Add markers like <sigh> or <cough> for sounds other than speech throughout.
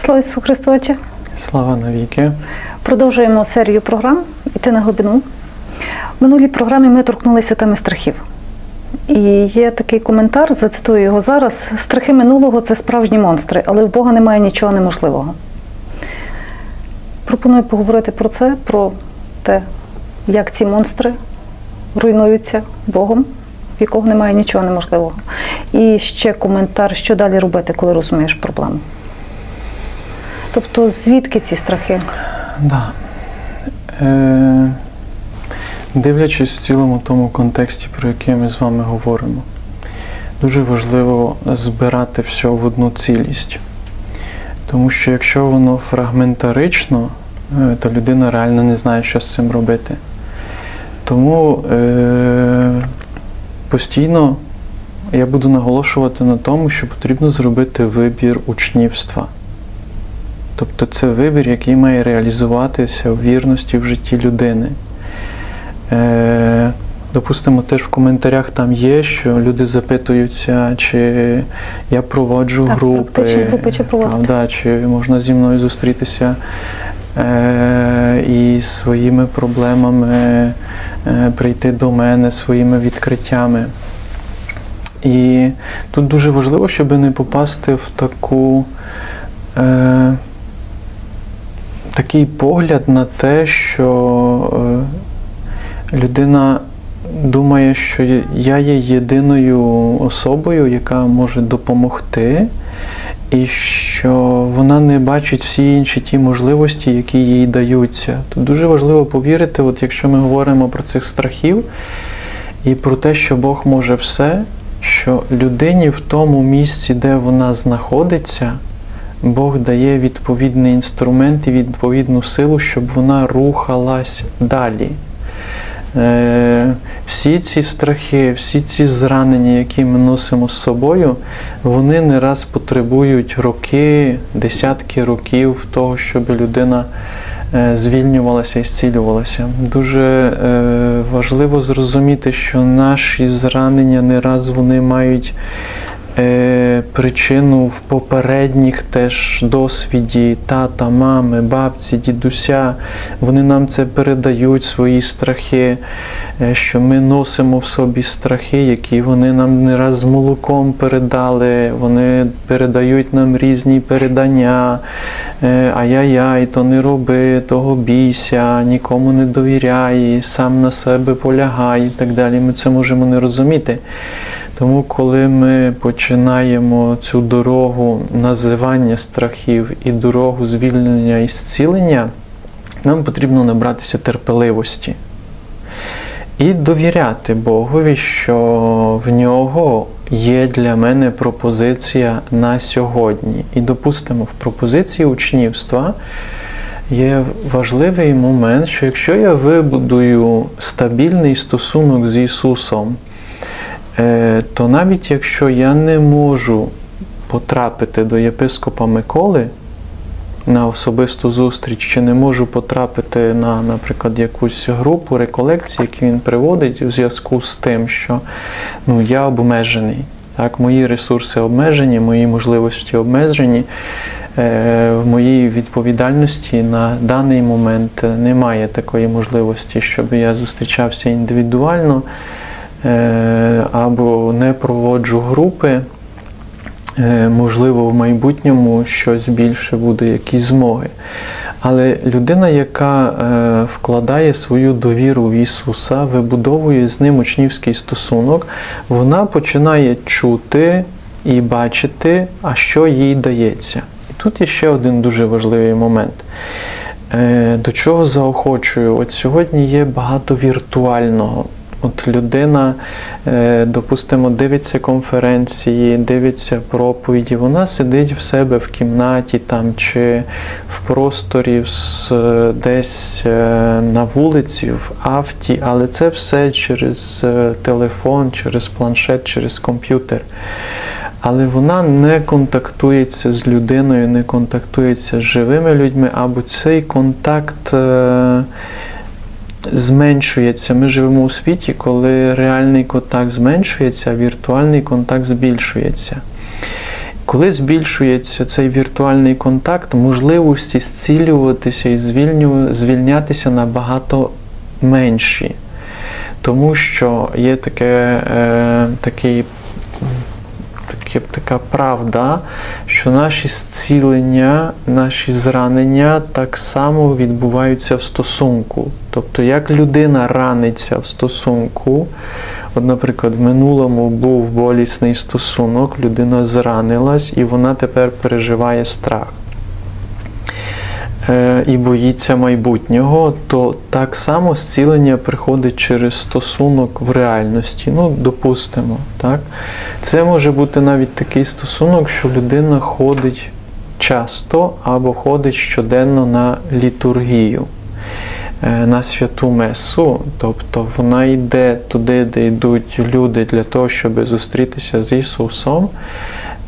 Слава Ісусу Христу! Слава навіки! Продовжуємо серію програм Іти на глибину. В минулій програмі ми торкнулися теми страхів. І є такий коментар, зацитую його зараз: страхи минулого це справжні монстри, але в Бога немає нічого неможливого. Пропоную поговорити про це, про те, як ці монстри руйнуються Богом, в якого немає нічого неможливого. І ще коментар, що далі робити, коли розумієш проблему. Тобто, звідки ці страхи? Да. Е, Дивлячись в цілому тому контексті, про який ми з вами говоримо, дуже важливо збирати все в одну цілість. Тому що якщо воно фрагментарично, е, то людина реально не знає, що з цим робити. Тому е, постійно я буду наголошувати на тому, що потрібно зробити вибір учнівства. Тобто це вибір, який має реалізуватися в вірності в житті людини. Е, Допустимо, теж в коментарях там є, що люди запитуються, чи я проводжу Так, групи, групи чи правда, чи можна зі мною зустрітися е, і своїми проблемами е, прийти до мене своїми відкриттями. І тут дуже важливо, щоб не попасти в таку. Е, Такий погляд на те, що е, людина думає, що я є єдиною особою, яка може допомогти, і що вона не бачить всі інші ті можливості, які їй даються. Тут дуже важливо повірити, от якщо ми говоримо про цих страхів і про те, що Бог може все, що людині в тому місці, де вона знаходиться, Бог дає відповідний інструмент і відповідну силу, щоб вона рухалась далі. Е, всі ці страхи, всі ці зранення, які ми носимо з собою, вони не раз потребують роки, десятки років того, щоб людина е, звільнювалася і зцілювалася. Дуже е, важливо зрозуміти, що наші зранення не раз вони мають причину в попередніх теж досвіді тата, мами, бабці, дідуся. Вони нам це передають свої страхи, що ми носимо в собі страхи, які вони нам не раз з молоком передали, вони передають нам різні передання. Ай-яй-яй, то не роби, того бійся, нікому не довіряй, сам на себе полягай і так далі. Ми це можемо не розуміти. Тому, коли ми починаємо цю дорогу називання страхів і дорогу звільнення і зцілення, нам потрібно набратися терпеливості і довіряти Богові, що в нього є для мене пропозиція на сьогодні. І допустимо, в пропозиції учнівства. Є важливий момент, що якщо я вибудую стабільний стосунок з Ісусом, то навіть якщо я не можу потрапити до єпископа Миколи на особисту зустріч, чи не можу потрапити на, наприклад, якусь групу реколекцій, які він приводить у зв'язку з тим, що ну, я обмежений. Так, Мої ресурси обмежені, мої можливості обмежені. В моїй відповідальності на даний момент немає такої можливості, щоб я зустрічався індивідуально. Або не проводжу групи, можливо, в майбутньому щось більше буде, якісь змоги. Але людина, яка вкладає свою довіру в Ісуса, вибудовує з ним учнівський стосунок, вона починає чути і бачити, а що їй дається. І тут є ще один дуже важливий момент. До чого заохочую? От сьогодні є багато віртуального. От людина, допустимо, дивиться конференції, дивиться проповіді, вона сидить в себе в кімнаті там чи в просторі десь на вулиці, в авті, але це все через телефон, через планшет, через комп'ютер. Але вона не контактується з людиною, не контактується з живими людьми, або цей контакт зменшується. Ми живемо у світі, коли реальний контакт зменшується, а віртуальний контакт збільшується. Коли збільшується цей віртуальний контакт, можливості зцілюватися і звільнятися набагато менші. Тому що є таке, е, такий, таке, така правда, що наші зцілення, наші зранення так само відбуваються в стосунку. Тобто, як людина раниться в стосунку, От, наприклад, в минулому був болісний стосунок, людина зранилась і вона тепер переживає страх і боїться майбутнього, то так само зцілення приходить через стосунок в реальності. Ну, допустимо, так? Це може бути навіть такий стосунок, що людина ходить часто або ходить щоденно на літургію. Е, на святу Месу, тобто вона йде туди, де йдуть люди для того, щоб зустрітися з Ісусом.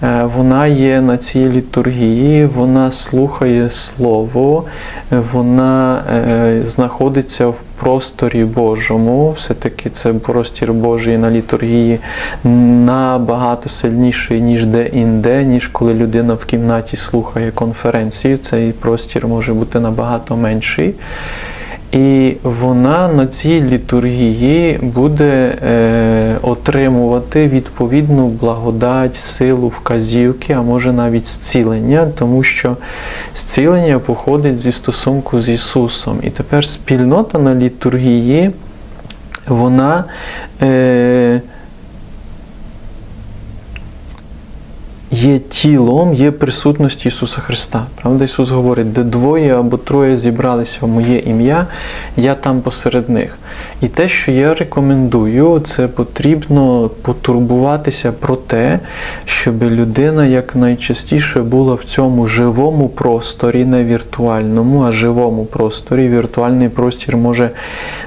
Е, Вона є на цій літургії, вона слухає Слово, вона е, знаходиться в просторі Божому. Все-таки це простір Божий на літургії набагато сильніший, ніж де-інде, ніж коли людина в кімнаті слухає конференцію. Цей простір може бути набагато менший. І вона на цій літургії буде е, отримувати відповідну благодать, силу, вказівки, а може навіть зцілення, тому що зцілення походить зі стосунку з Ісусом. І тепер спільнота на літургії, вона. Е, Є тілом, є присутність Ісуса Христа. Правда, Ісус говорить, де двоє або троє зібралися в моє ім'я, я там посеред них. І те, що я рекомендую, це потрібно потурбуватися про те, щоб людина якнайчастіше була в цьому живому просторі, не віртуальному, а живому просторі. Віртуальний простір може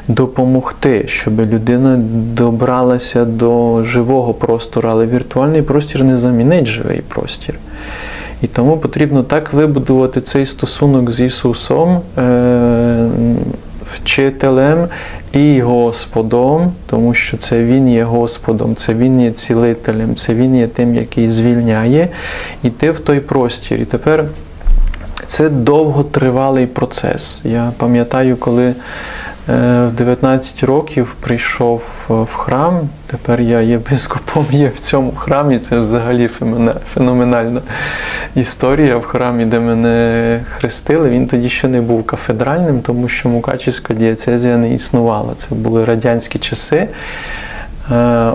допомогти, щоб людина добралася до живого простору, але віртуальний простір не замінить живий простір. І тому потрібно так вибудувати цей стосунок з Ісусом, е, вчителем і Господом, тому що це Він є Господом, це Він є цілителем, це Він є тим, який звільняє, іти в той простір. І тепер це довготривалий процес. Я пам'ятаю, коли в 19 років прийшов в храм. Тепер я єпископом є в цьому храмі. Це взагалі феноменальна історія в храмі, де мене хрестили. Він тоді ще не був кафедральним, тому що Мукачівська дієцезія не існувала. Це були радянські часи.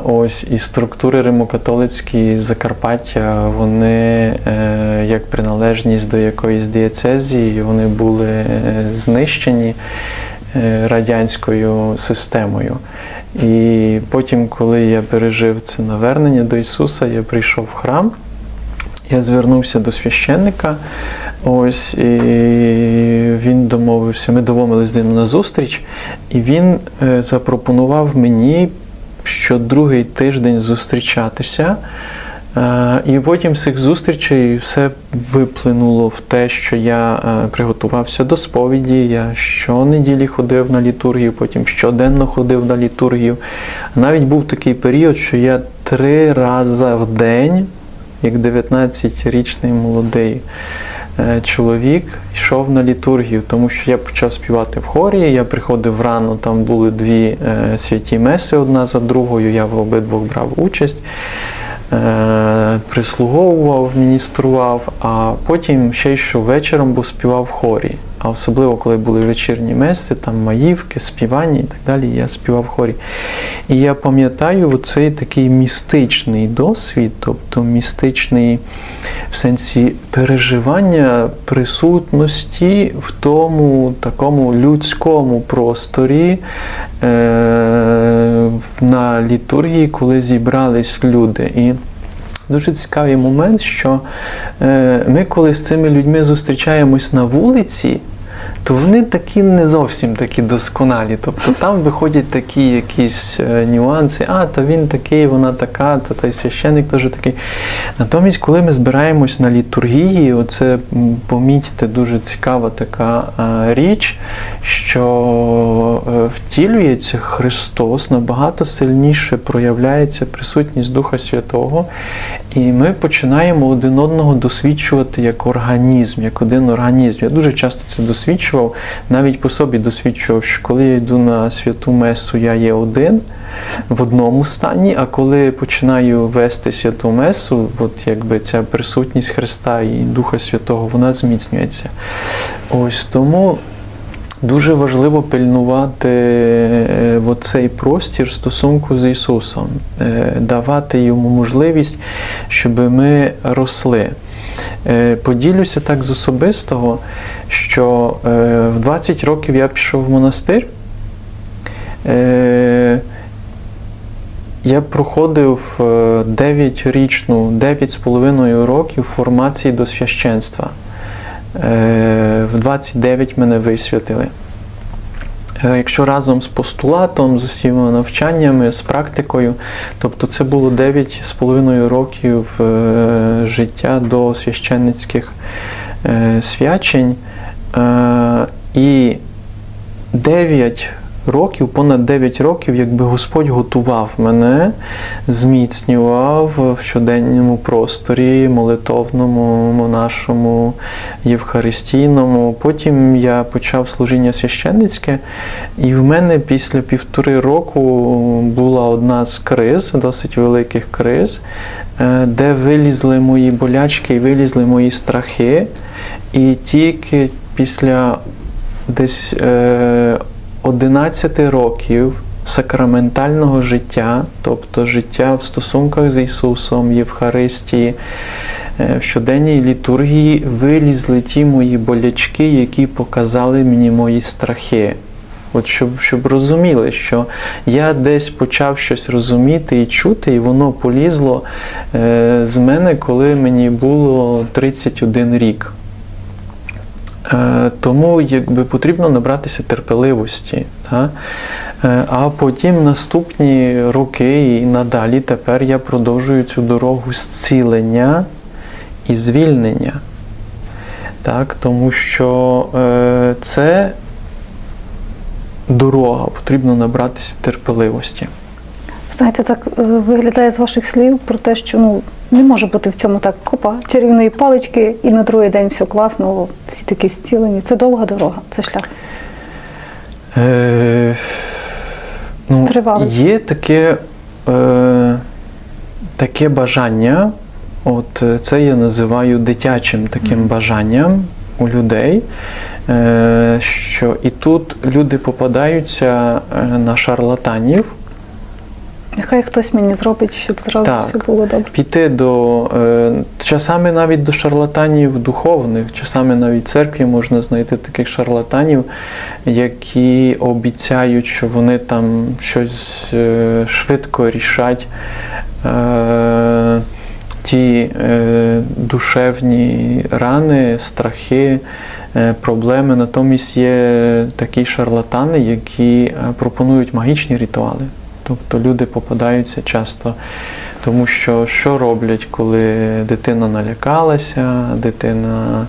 Ось і структури римокатолицькі Закарпаття, вони як приналежність до якоїсь дієцезії, вони були знищені. Радянською системою. І потім, коли я пережив це навернення до Ісуса, я прийшов в храм, я звернувся до священника, ось, і він домовився, ми домовились з ним на зустріч, і він запропонував мені що другий тиждень зустрічатися. І потім з цих зустрічей все виплинуло в те, що я приготувався до сповіді. Я щонеділі ходив на літургію, потім щоденно ходив на літургію. Навіть був такий період, що я три рази в день, як 19-річний молодий чоловік, йшов на літургію, тому що я почав співати в хорі. Я приходив рано, там були дві святі меси одна за другою. Я в обидвох брав участь. Прислуговував, міністрував, а потім ще й що вечором бо співав в хорі. А особливо, коли були вечірні меси, там маївки, співання і так далі, я співав в хорі. І я пам'ятаю цей такий містичний досвід, тобто містичний в сенсі переживання присутності в тому такому людському просторі е- на літургії, коли зібрались люди. І Дуже цікавий момент, що е, ми, коли з цими людьми зустрічаємось на вулиці, то вони такі не зовсім такі досконалі. Тобто там виходять такі якісь е, нюанси, а то він такий, вона така, то той священник теж такий. Натомість, коли ми збираємось на літургії, оце помітьте дуже цікава така е, річ, що е, втілюється Христос набагато сильніше проявляється присутність Духа Святого, і ми починаємо один одного досвідчувати як організм, як один організм. Я дуже часто це досвідчував, навіть по собі досвідчував, що коли я йду на святу месу, я є один в одному стані, а коли починаю вести святу месу, от якби ця присутність Христа і Духа Святого, вона зміцнюється. Ось тому. Дуже важливо пильнувати е, цей простір стосунку з Ісусом, е, давати йому можливість, щоб ми росли. Е, Поділюся так з особистого, що е, в 20 років я пішов в монастир. Е, Я проходив е, 9-річну, 9,5 років формації до священства. В 29 мене висвятили. Е, Якщо разом з постулатом, з усіма навчаннями, з практикою, тобто це було 9,5 років е, життя до священницьких е, свячень. І 9 років, понад 9 років, якби Господь готував мене, зміцнював в щоденному просторі, молитовному, монашому, євхаристійному. Потім я почав служіння священницьке, і в мене після півтори року була одна з криз, досить великих криз, е, де вилізли мої болячки і вилізли мої страхи. І тільки після десь е, 11 років сакраментального життя, тобто життя в стосунках з Ісусом, Євхаристії, е, в щоденній літургії вилізли ті мої болячки, які показали мені мої страхи. От щоб, щоб розуміли, що я десь почав щось розуміти і чути, і воно полізло е, з мене, коли мені було 31 рік. Е, Тому якби потрібно набратися терпеливості. Та? Е, А потім наступні роки і надалі тепер я продовжую цю дорогу зцілення і звільнення. Так? Тому що е, це дорога, потрібно набратися терпеливості. Знаєте, так е, виглядає з ваших слів про те, що ну не може бути в цьому так копа чарівної палички, і на другий день все класно, всі такі зцілені. Це довга дорога, це шлях. Е, ну, Тривалий. Є таке, е, таке бажання, от е, це я називаю дитячим таким бажанням у людей, е, що і тут люди попадаються на шарлатанів. Нехай хтось мені зробить, щоб зразу Так. все було добре. піти до е, часами навіть до шарлатанів духовних, часами навіть в церкві можна знайти таких шарлатанів, які обіцяють, що вони там щось е, швидко рішать. Е, Ті е, душевні рани, страхи, е, проблеми. Натомість є такі шарлатани, які е, пропонують магічні ритуали. Тобто люди попадаються часто, тому що що роблять, коли дитина налякалася, дитина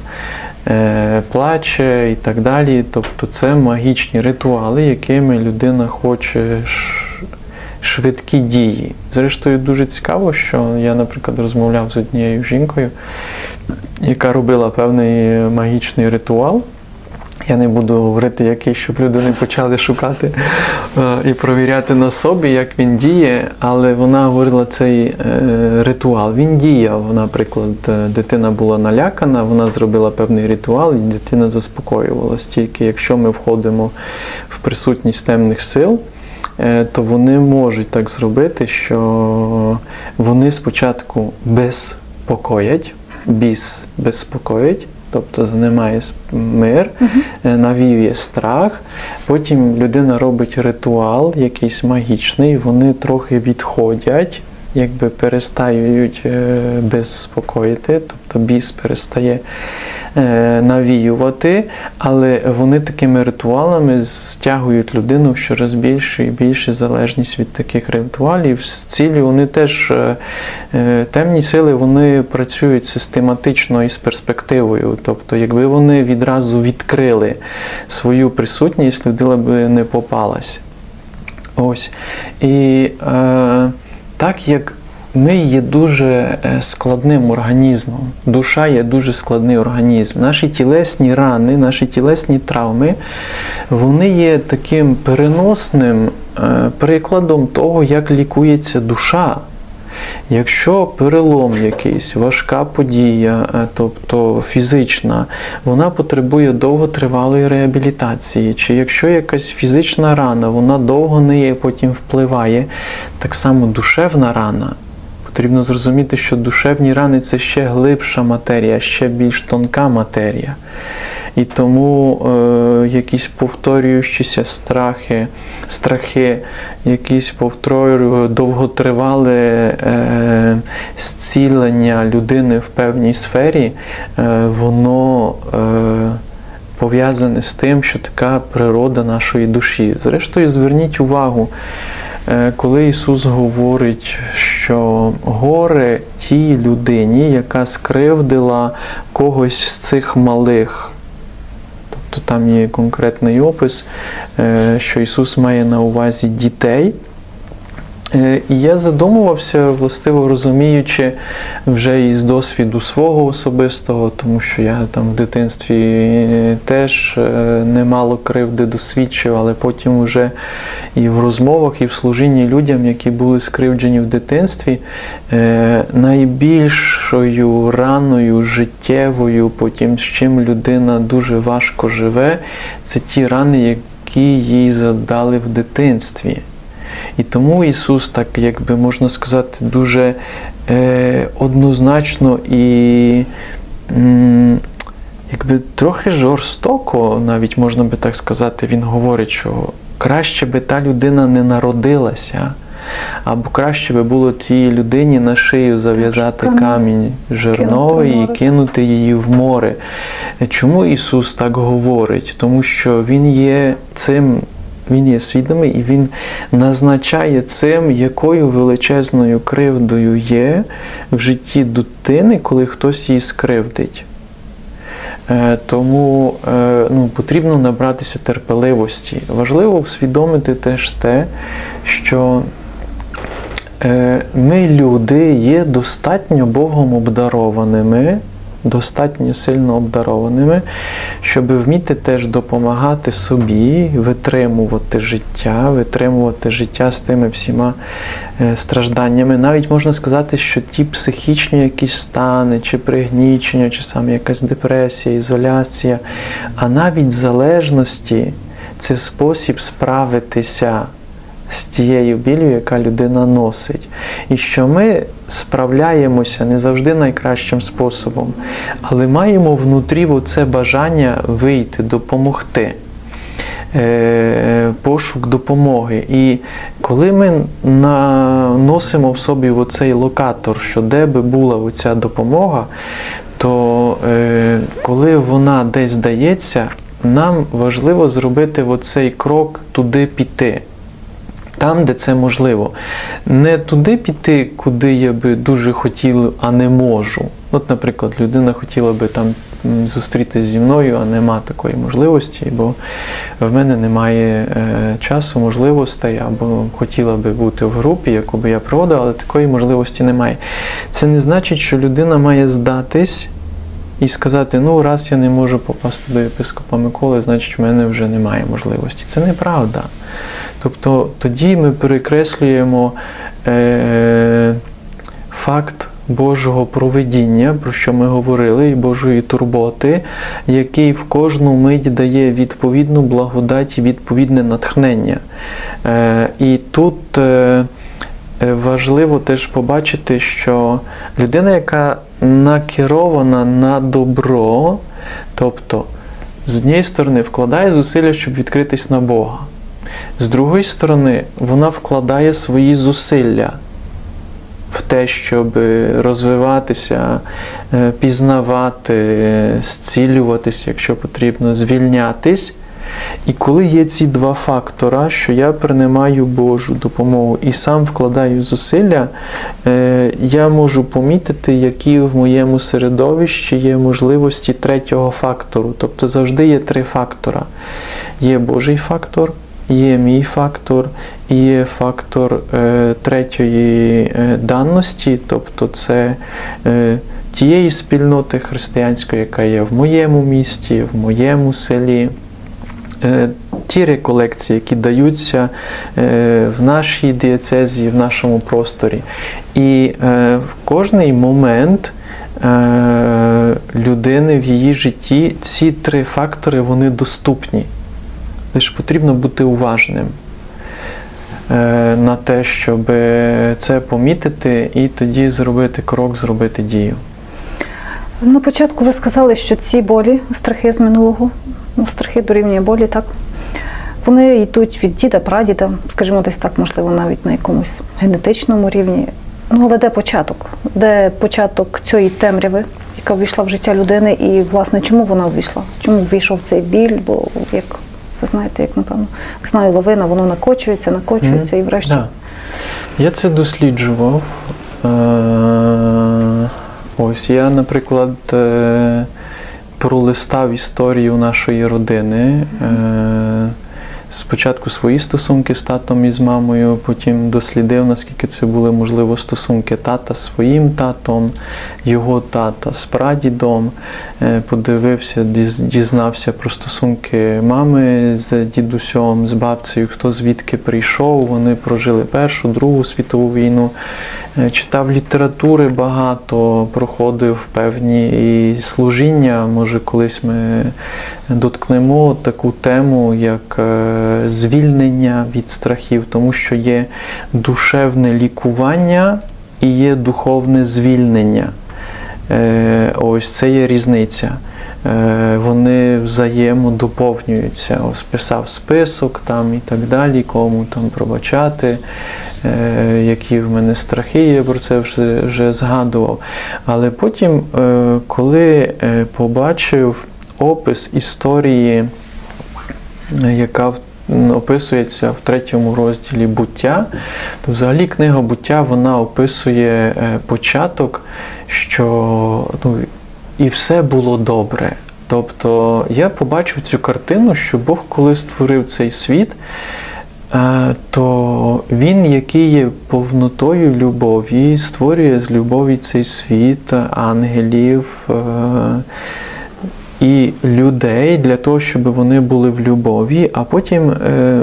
е, плаче і так далі. Тобто це магічні ритуали, якими людина хоче швидкі дії. Зрештою, дуже цікаво, що я, наприклад, розмовляв з однією жінкою, яка робила певний магічний ритуал. Я не буду говорити, який, щоб люди не почали шукати е, і провіряти на собі, як він діє, але вона говорила цей е, ритуал. Він діяв. Наприклад, е, дитина була налякана, вона зробила певний ритуал, і дитина заспокоювалась. Тільки якщо ми входимо в присутність темних сил, то вони можуть так зробити, що вони спочатку безпокоять, біс безпокоять. Тобто знімає мир, е, навіює страх. Потім людина робить ритуал якийсь магічний, вони трохи відходять, якби перестають е, безпокоїти, тобто біс перестає е, навіювати, але вони такими ритуалами стягують людину в щораз більше і більше залежність від таких ритуалів. З цілі вони теж е, темні сили вони працюють систематично і з перспективою. Тобто, якби вони відразу відкрили свою присутність, людина би не попалась. Ось. І е, так як ми є дуже е, складним організмом, душа є дуже складний організм. Наші тілесні рани, наші тілесні травми, вони є таким переносним е, прикладом того, як лікується душа. Якщо перелом якийсь, важка подія, е, тобто фізична, вона потребує довготривалої реабілітації, чи якщо якась фізична рана, вона довго неї потім впливає, так само душевна рана. Потрібно зрозуміти, що душевні рани це ще глибша матерія, ще більш тонка матерія. І тому е, якісь повторюючіся страхи, страхи, якісь повторюю, довготривале е, зцілення людини в певній сфері, е, воно е, пов'язане з тим, що така природа нашої душі. Зрештою, зверніть увагу. Е, коли Ісус говорить, що горе тій людині, яка скривдила когось з цих малих. Тобто там є конкретний опис, е, що Ісус має на увазі дітей. Е, і я задумувався, властиво розуміючи вже із досвіду свого особистого, тому що я там в дитинстві теж е, немало кривди досвідчив, але потім вже і в розмовах, і в служінні людям, які були скривджені в дитинстві, е, найбільшою раною життєвою, потім з чим людина дуже важко живе, це ті рани, які їй задали в дитинстві. І тому Ісус, так якби можна сказати, дуже е, однозначно і м, якби трохи жорстоко, навіть можна би так сказати, Він говорить, що краще би та людина не народилася. Або краще би було тій людині на шию зав'язати Камінь. жерновий і кинути її в море. Чому Ісус так говорить? Тому що Він є цим він є свідомий і він назначає цим, якою величезною кривдою є в житті дитини, коли хтось її скривдить. Е, Тому е, ну, потрібно набратися терпеливості. Важливо усвідомити теж те, що е, ми, люди, є достатньо Богом обдарованими, достатньо сильно обдарованими, щоб вміти теж допомагати собі, витримувати життя, витримувати життя з тими всіма е, стражданнями. Навіть можна сказати, що ті психічні якісь стани, чи пригнічення, чи саме якась депресія, ізоляція, а навіть залежності це спосіб справитися з тією біллю, яка людина носить. І що ми справляємося не завжди найкращим способом, але маємо внутрі це бажання вийти, допомогти. е, Пошук допомоги. І коли ми наносимо в собі оцей локатор, що де би була оця допомога, то е, коли вона десь дається, нам важливо зробити оцей крок туди піти там, де це можливо. Не туди піти, куди я би дуже хотів, а не можу. От, наприклад, людина хотіла би там зустрітися зі мною, а нема такої можливості, бо в мене немає е, часу, можливостей, або хотіла би бути в групі, яку би я проводив, але такої можливості немає. Це не значить, що людина має здатись. І сказати, ну раз я не можу попасти до єпископа Миколи, значить в мене вже немає можливості. Це неправда. Тобто тоді ми перекреслюємо е, факт Божого проведіння, про що ми говорили, і Божої турботи, який в кожну мить дає відповідну благодать і відповідне натхнення. Е, і тут е, важливо теж побачити, що людина, яка накерована на добро, тобто, з однієї сторони, вкладає зусилля, щоб відкритись на Бога. З другої сторони, вона вкладає свої зусилля в те, щоб розвиватися, е, пізнавати, зцілюватися, якщо потрібно, звільнятись. І коли є ці два фактора, що я приймаю Божу допомогу і сам вкладаю зусилля, е, я можу помітити, які в моєму середовищі є можливості третього фактору. Тобто завжди є три фактора. Є Божий фактор, є мій фактор і є фактор е, третьої е, даності, тобто це е, тієї спільноти християнської, яка є в моєму місті, в моєму селі. Е, ті реколекції, які даються е, в нашій дієцезії, в нашому просторі. І е, в кожний момент людини в її житті ці три фактори вони доступні. Лише потрібно бути уважним на те, щоб це помітити і тоді зробити крок, зробити дію. На початку ви сказали, що ці болі, страхи з минулого, ну, страхи дорівнює болі, так? Вони йдуть від діда, прадіда, скажімо, десь так, можливо, навіть на якомусь генетичному рівні. Ну, але де початок? Де початок цієї темряви, яка ввійшла в життя людини, і, власне, чому вона ввійшла? Чому ввійшов цей біль? Бо як це знаєте, як напевно, знаю, лавина, воно накочується, накочується mm, і врешті. Да. Я це досліджував. Е, ось я, наприклад, е, пролистав історію нашої родини. Е, спочатку свої стосунки з татом і з мамою, потім дослідив, наскільки це були можливо стосунки тата з своїм татом, його тата з прадідом. Е, подивився, дізнався про стосунки мами з дідусем, з бабцею, хто звідки прийшов. Вони прожили Першу, Другу світову війну. Е, читав літератури багато, проходив певні і служіння. Може, колись ми доткнемо таку тему, як е, звільнення від страхів, тому що є душевне лікування і є духовне звільнення. Е, ось це є різниця. Вони взаємодоповнюються. Ось писав список там і так далі, кому там пробачати. Е, які в мене страхи, я про це вже, вже згадував. Але потім, е, коли е, побачив опис історії, яка описується в третьому розділі буття, то взагалі книга буття вона описує початок, що ну, і все було добре. Тобто я побачив цю картину, що Бог, коли створив цей світ, Е, то він, який є повнотою любові, створює з любові цей світ, ангелів е, і людей для того, щоб вони були в любові. А потім е,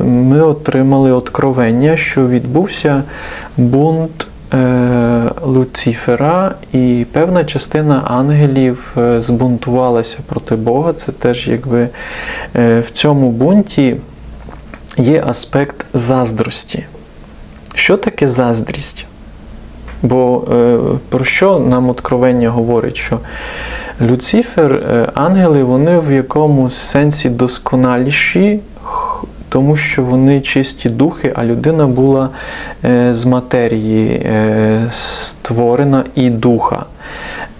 ми отримали откровення, що відбувся бунт. Луцифера, і певна частина ангелів збунтувалася проти Бога. Це теж якби в цьому бунті є аспект заздрості. Що таке заздрість? Бо е, про що нам откровення говорить? Що Люцифер, е, ангели, вони в якомусь сенсі досконаліші, тому що вони чисті духи, а людина була е, з матерії е, створена і духа.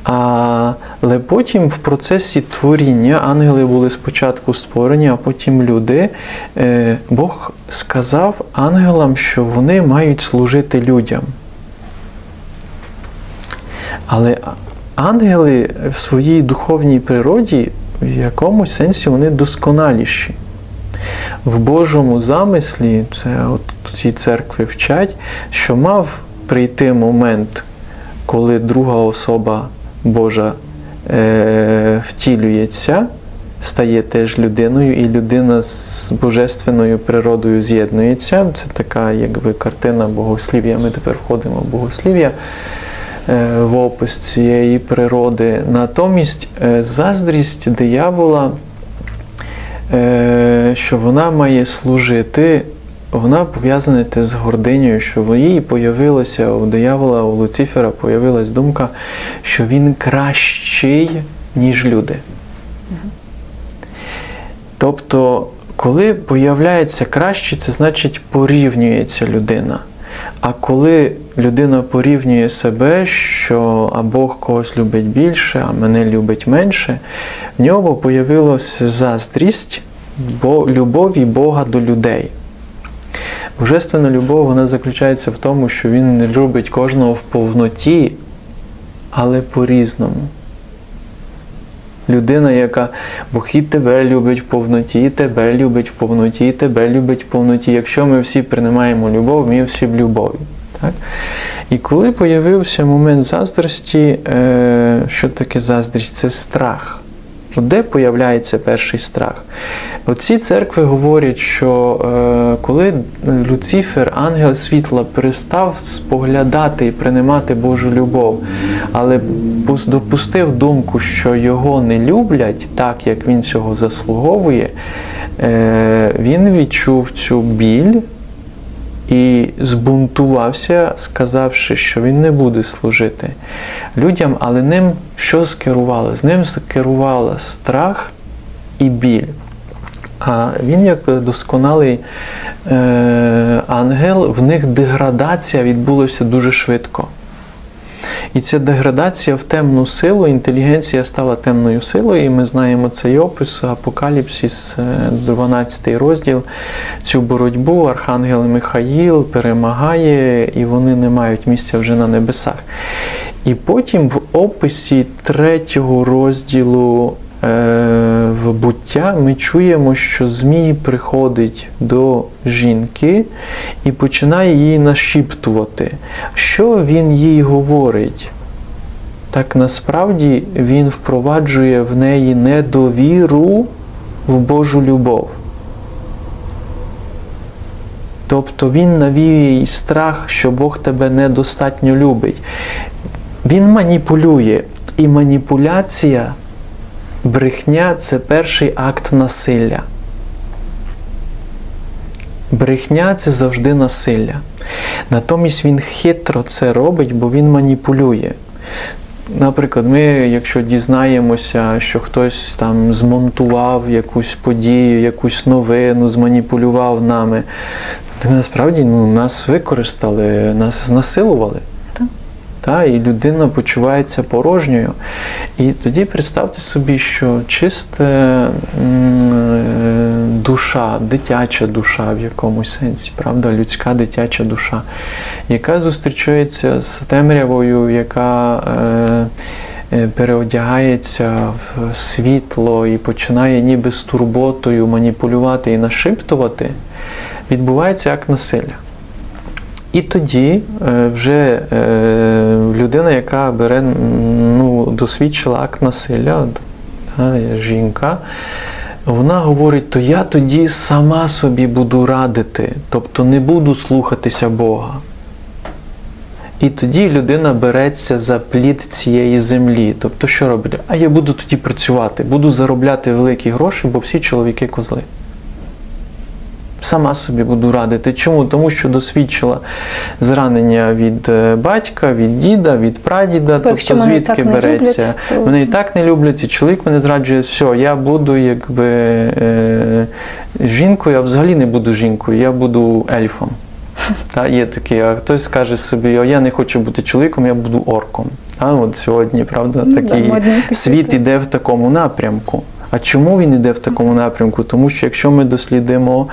Але потім в процесі творіння ангели були спочатку створені, а потім люди. Бог сказав ангелам, що вони мають служити людям. Але ангели в своїй духовній природі в якомусь сенсі вони досконаліші. В Божому замислі, це от ці церкви вчать, що мав прийти момент, коли друга особа Божа е, втілюється, стає теж людиною, і людина з божественною природою з'єднується. Це така якби картина богослів'я. Ми тепер входимо в богослів'я. Е, в опис цієї природи. Натомість е, заздрість диявола, е, що вона має служити вона пов'язана з гординею, що в їй появилася у диявола, у Луцифера появилась думка, що він кращий, ніж люди. Тобто, коли появляється краще, це значить порівнюється людина. А коли людина порівнює себе, що а Бог когось любить більше, а мене любить менше, в нього появилася заздрість, бо любові Бога до людей. Божественна любов вона заключається в тому, що Він не любить кожного в повноті, але по-різному. Людина, яка Бог і тебе любить в повноті, і тебе любить в повноті, і тебе любить в повноті. Якщо ми всі приймаємо любов, ми всі в любові. Так? І коли появився момент заздрості, е, що таке заздрість? Це страх. Де появляється перший страх? Оці церкви говорять, що е, коли Люцифер, ангел світла, перестав споглядати і приймати Божу любов, але допустив думку, що його не люблять так, як він цього заслуговує, е, він відчув цю біль. І збунтувався, сказавши, що він не буде служити людям, але ним що скерувало? З ним скерувало страх і біль. А він, як досконалий е, ангел, в них деградація відбулася дуже швидко. І ця деградація в темну силу, інтелігенція стала темною силою, і ми знаємо цей опис Апокаліпсис, 12 розділ. Цю боротьбу Архангел Михаїл перемагає, і вони не мають місця вже на небесах. І потім в описі третього розділу в буття ми чуємо, що Змій приходить до жінки і починає її нашіптувати. Що він їй говорить? Так насправді він впроваджує в неї недовіру в Божу любов. Тобто він навіює їй страх, що Бог тебе недостатньо любить. Він маніпулює. І маніпуляція брехня це перший акт насилля. Брехня це завжди насилля. Натомість він хитро це робить, бо він маніпулює. Наприклад, ми, якщо дізнаємося, що хтось там змонтував якусь подію, якусь новину, зманіпулював нами, то насправді ну, нас використали, нас знасилували. Та, І людина почувається порожньою. І тоді представте собі, що чиста душа, дитяча душа в якомусь сенсі, правда, людська дитяча душа, яка зустрічається з темрявою, яка е, переодягається в світло і починає ніби з турботою маніпулювати і нашиптувати, відбувається як насилля. І тоді вже людина, яка бере, ну, досвідчила акт насилля, жінка, вона говорить, то я тоді сама собі буду радити, тобто не буду слухатися Бога. І тоді людина береться за плід цієї землі. Тобто, що робить? А я буду тоді працювати, буду заробляти великі гроші, бо всі чоловіки козли. Сама собі буду радити. Чому? Тому що досвідчила зранення від батька, від діда, від прадіда, Бо тобто звідки береться. Люблять, то... Мене і так не люблять, і чоловік мене зраджує, все, я буду якби е, жінкою, а взагалі не буду жінкою, я буду ельфом. <laughs> Та, Є такі, а хтось скаже собі, я не хочу бути чоловіком, я буду орком. Та, от Сьогодні, правда, такий да, світ іде в такому напрямку. А чому він йде в такому напрямку? Тому що якщо ми дослідимо,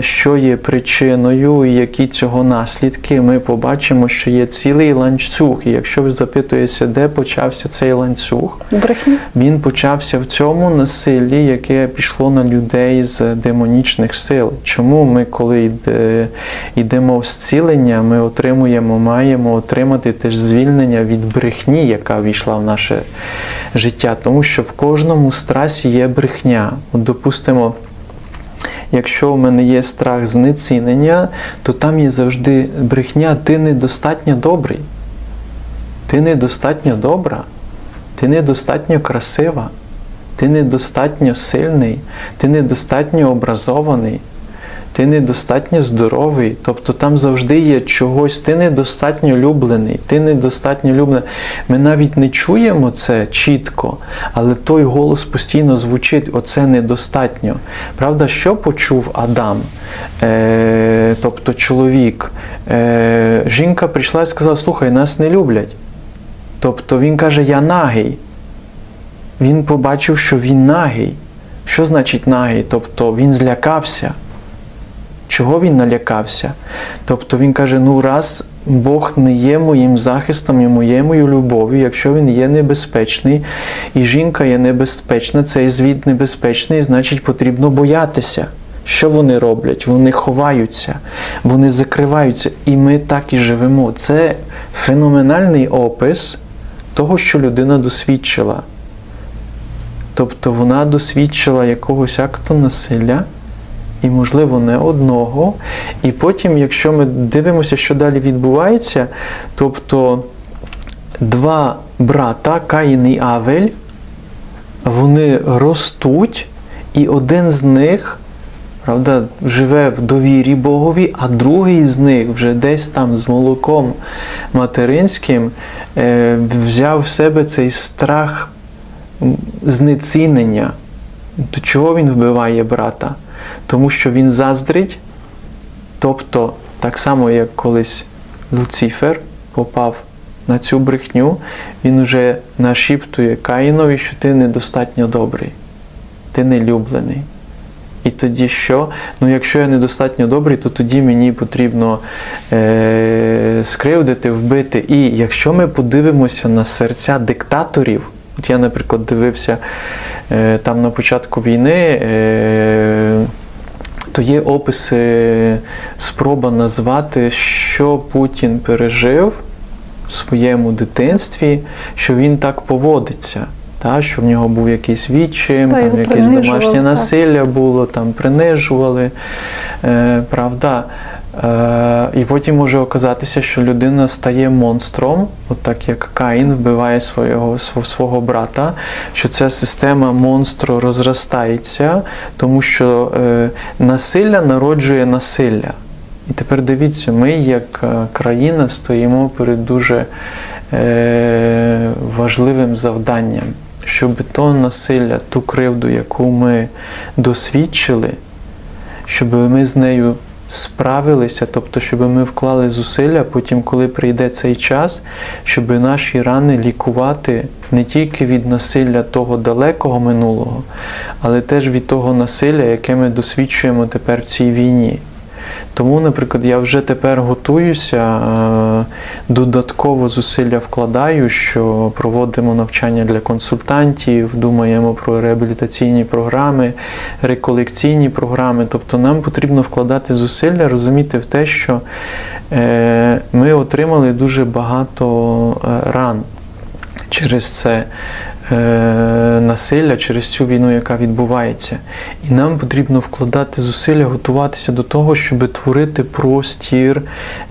що є причиною і які цього наслідки, ми побачимо, що є цілий ланцюг. І якщо ви запитуєтеся, де почався цей ланцюг, Брехня. він почався в цьому насиллі, яке пішло на людей з демонічних сил. Чому ми, коли йдемо в зцілення, ми отримуємо, маємо отримати теж звільнення від брехні, яка війшла в наше життя, тому що в кожному страсі є брехня. От, допустимо, якщо в мене є страх знецінення, то там є завжди брехня, ти недостатньо добрий, ти недостатньо добра, ти недостатньо красива, ти недостатньо сильний, ти недостатньо образований. Ти недостатньо здоровий, тобто там завжди є чогось, ти недостатньо люблений, ти недостатньо люблений. Ми навіть не чуємо це чітко, але той голос постійно звучить: оце недостатньо. Правда, що почув Адам, Е, тобто чоловік? Е, Жінка прийшла і сказала: слухай, нас не люблять. Тобто він каже, я нагий. Він побачив, що він нагий. Що значить нагий? Тобто він злякався. Чого він налякався? Тобто він каже: ну, раз Бог не є моїм захистом і моєю любов'ю, якщо він є небезпечний, і жінка є небезпечна, цей звіт небезпечний, значить потрібно боятися. Що вони роблять? Вони ховаються, вони закриваються, і ми так і живемо. Це феноменальний опис того, що людина досвідчила. Тобто вона досвідчила якогось акту насилля, і, можливо, не одного. І потім, якщо ми дивимося, що далі відбувається, тобто два брата, Каїн і Авель, вони ростуть, і один з них. Правда, живе в довірі Богові, а другий з них вже десь там з молоком материнським е, взяв в себе цей страх знецінення. До чого він вбиває брата? Тому що він заздрить, тобто, так само, як колись Люцифер попав на цю брехню, він вже нашіптує Каїнові, що ти недостатньо добрий, ти нелюблений. І тоді що? Ну, якщо я недостатньо добрий, то тоді мені потрібно е- скривдити, вбити. І якщо ми подивимося на серця диктаторів, от я, наприклад, дивився е- там на початку війни, е- то є описи, спроба назвати, що Путін пережив в своєму дитинстві, що він так поводиться. Та, що в нього був якийсь відчим, Та, там якесь домашнє так. насилля було, там принижували. Е, правда. Е, і потім може оказатися, що людина стає монстром, от так як Каїн вбиває свого, свого брата, що ця система монстру розростається, тому що е, насилля народжує насилля. І тепер дивіться, ми, як е, країна, стоїмо перед дуже е, важливим завданням, щоб то насилля, ту кривду, яку ми досвідчили, щоб ми з нею справилися, тобто, щоб ми вклали зусилля, потім, коли прийде цей час, щоб наші рани лікувати не тільки від насилля того далекого минулого, але теж від того насилля, яке ми досвідчуємо тепер в цій війні. Тому, наприклад, я вже тепер готуюся, е, додатково зусилля вкладаю, що проводимо навчання для консультантів, думаємо про реабілітаційні програми, реколекційні програми. Тобто нам потрібно вкладати зусилля, розуміти в те, що е, ми отримали дуже багато е, ран через це насилля, через цю війну, яка відбувається. І нам потрібно вкладати зусилля, готуватися до того, щоб творити простір,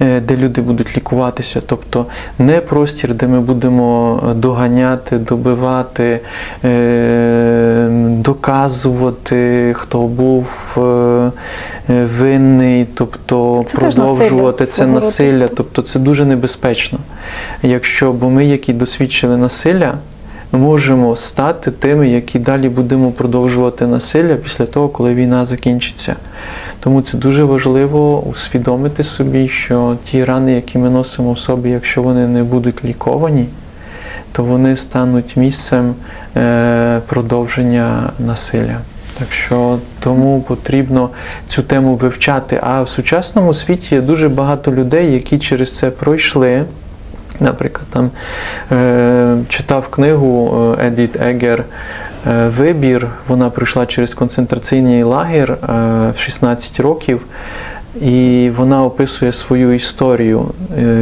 е, де люди будуть лікуватися. Тобто не простір, де ми будемо доганяти, добивати, е, доказувати, хто був е, е, винний, тобто Це продовжувати насилля це насилля. Тобто це дуже небезпечно. Якщо бо ми, які досвідчили насилля, можемо стати тими, які далі будемо продовжувати насилля після того, коли війна закінчиться. Тому це дуже важливо усвідомити собі, що ті рани, які ми носимо в собі, якщо вони не будуть ліковані, то вони стануть місцем е, продовження насилля. Так що тому потрібно цю тему вивчати. А в сучасному світі є дуже багато людей, які через це пройшли. Наприклад, там е, читав книгу е, Едіт Егер е, Вибір. Вона пройшла через концентраційний лагер е, в 16 років. І вона описує свою історію,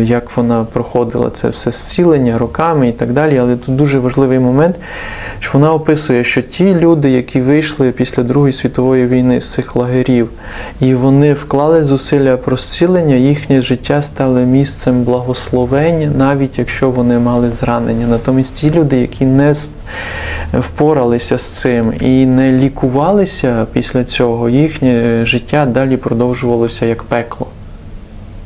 як вона проходила це все зцілення роками і так далі. Але тут дуже важливий момент, що вона описує, що ті люди, які вийшли після Другої світової війни з цих лагерів, і вони вклали зусилля про зцілення, їхнє життя стало місцем благословення, навіть якщо вони мали зранення. Натомість ті люди, які не впоралися з цим і не лікувалися після цього, їхнє життя далі продовжувалося як пекло.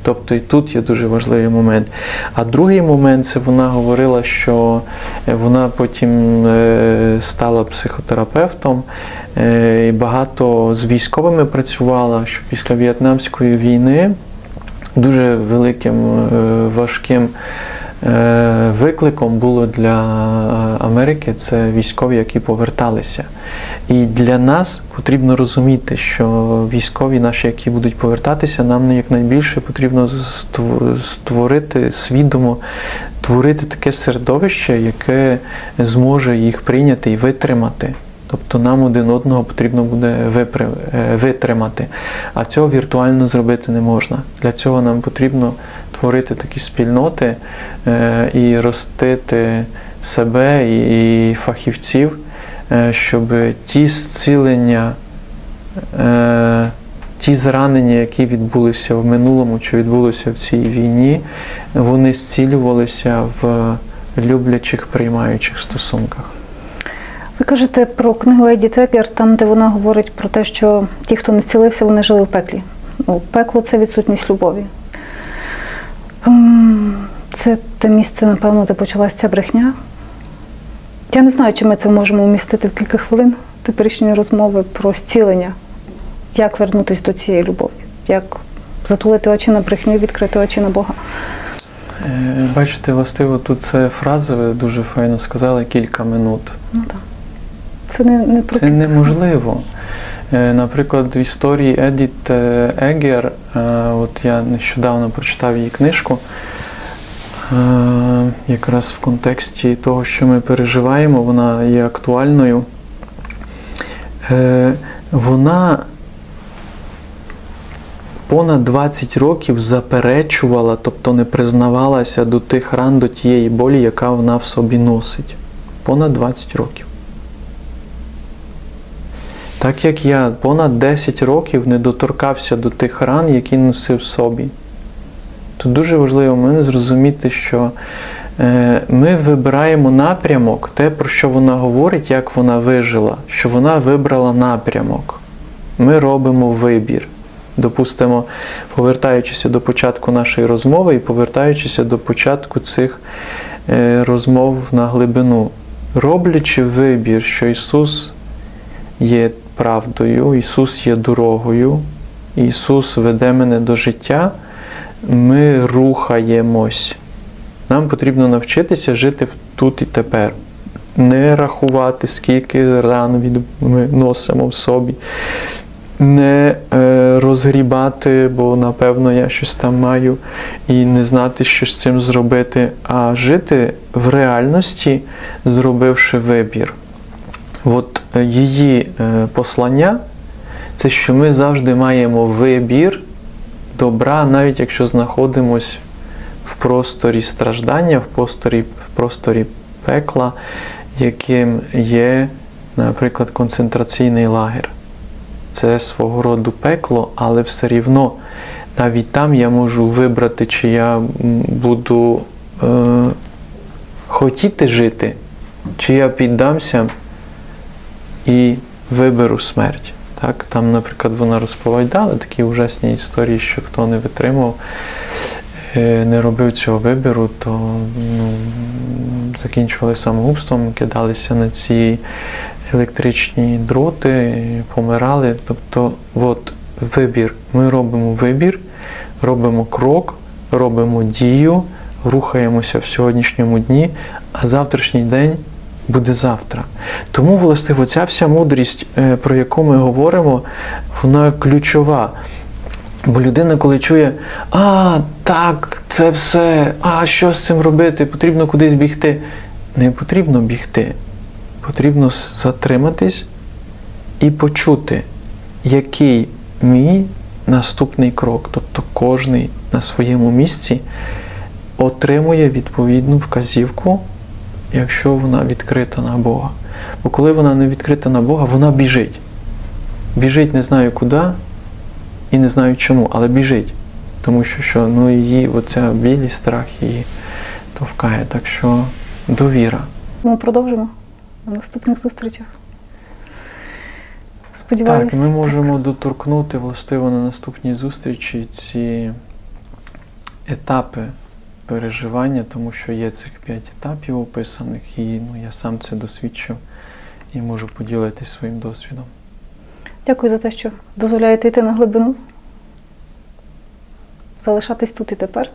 Тобто і тут є дуже важливий момент. А другий момент це вона говорила, що е, вона потім е, стала психотерапевтом е, і багато з військовими працювала, що після В'єтнамської війни дуже великим важким викликом було для Америки це військові, які поверталися. І для нас потрібно розуміти, що військові наші, які будуть повертатися, нам якнайбільше потрібно створити свідомо, творити таке середовище, яке зможе їх прийняти і витримати. Тобто нам один одного потрібно буде е, витримати. А цього віртуально зробити не можна. Для цього нам потрібно творити такі спільноти е, і ростити себе і, фахівців, е, щоб ті зцілення, ті зранення, які відбулися в минулому чи відбулися в цій війні, вони зцілювалися в люблячих приймаючих стосунках. Ви кажете про книгу Еді Тегер, там, де вона говорить про те, що ті, хто не зцілився, вони жили в пеклі. Ну, пекло це відсутність любові. Ем, Це те місце, напевно, де почалася ця брехня. Я не знаю, чи ми це можемо вмістити в кілька хвилин теперішньої розмови про зцілення. Як вернутися до цієї любові? Як затулити очі на брехню, відкрити очі на Бога? Е, Бачите, властиво, тут це фраза, ви дуже файно сказали, кілька минут. Ну так. Це не, не Це неможливо. Е, Наприклад, в історії Едіт е, Егер, е, от я нещодавно прочитав її книжку, якраз в контексті того, що ми переживаємо, вона є актуальною. Вона понад 20 років заперечувала, тобто не признавалася до тих ран, до тієї болі, яка вона в собі носить. Понад 20 років. Так як я понад 10 років не доторкався до тих ран, які носив собі, то дуже важливо мене зрозуміти, що е, ми вибираємо напрямок, те, про що вона говорить, як вона вижила, що вона вибрала напрямок. Ми робимо вибір. Допустимо, повертаючися до початку нашої розмови і повертаючися до початку цих е, розмов на глибину, роблячи вибір, що Ісус є правдою, Ісус є дорогою, Ісус веде мене до життя, ми рухаємось. Нам потрібно навчитися жити тут і тепер. Не рахувати, скільки ран ми носимо в собі, не е, розгрібати, бо напевно я щось там маю, і не знати, що з цим зробити, а жити в реальності, зробивши вибір. От е, її е, послання це що ми завжди маємо вибір добра, навіть якщо знаходимось в просторі страждання, в просторі, в просторі пекла, яким є, наприклад, концентраційний лагер. Це свого роду пекло, але все рівно навіть там я можу вибрати, чи я буду е, хотіти жити, чи я піддамся і виберу смерть. Так? Там, наприклад, вона розповідала такі ужасні історії, що хто не витримав, е, не робив цього вибору, то ну, закінчували самогубством, кидалися на ці електричні дроти, помирали. Тобто, от вибір. Ми робимо вибір, робимо крок, робимо дію, рухаємося в сьогоднішньому дні, а завтрашній день буде завтра. Тому, властиво, ця вся мудрість, е, про яку ми говоримо, вона ключова. Бо людина, коли чує, а, так, це все, а що з цим робити? Потрібно кудись бігти. Не потрібно бігти. Потрібно затриматись і почути, який мій наступний крок. Тобто кожний на своєму місці отримує відповідну вказівку, якщо вона відкрита на Бога. Бо коли вона не відкрита на Бога, вона біжить. Біжить не знаю куди і не знаю чому, але біжить. Тому що, що ну, її оця біль і страх її товкає. Так що довіра. Ми продовжимо на наступних зустрічах. Сподіваюсь, Так, ми можемо доторкнути властиво на наступній зустрічі ці етапи переживання, тому що є цих п'ять етапів описаних, і ну, я сам це досвідчив і можу поділитися своїм досвідом. Дякую за те, що дозволяєте йти на глибину, залишатись тут і тепер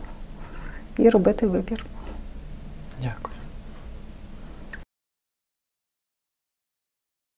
і робити вибір. Дякую.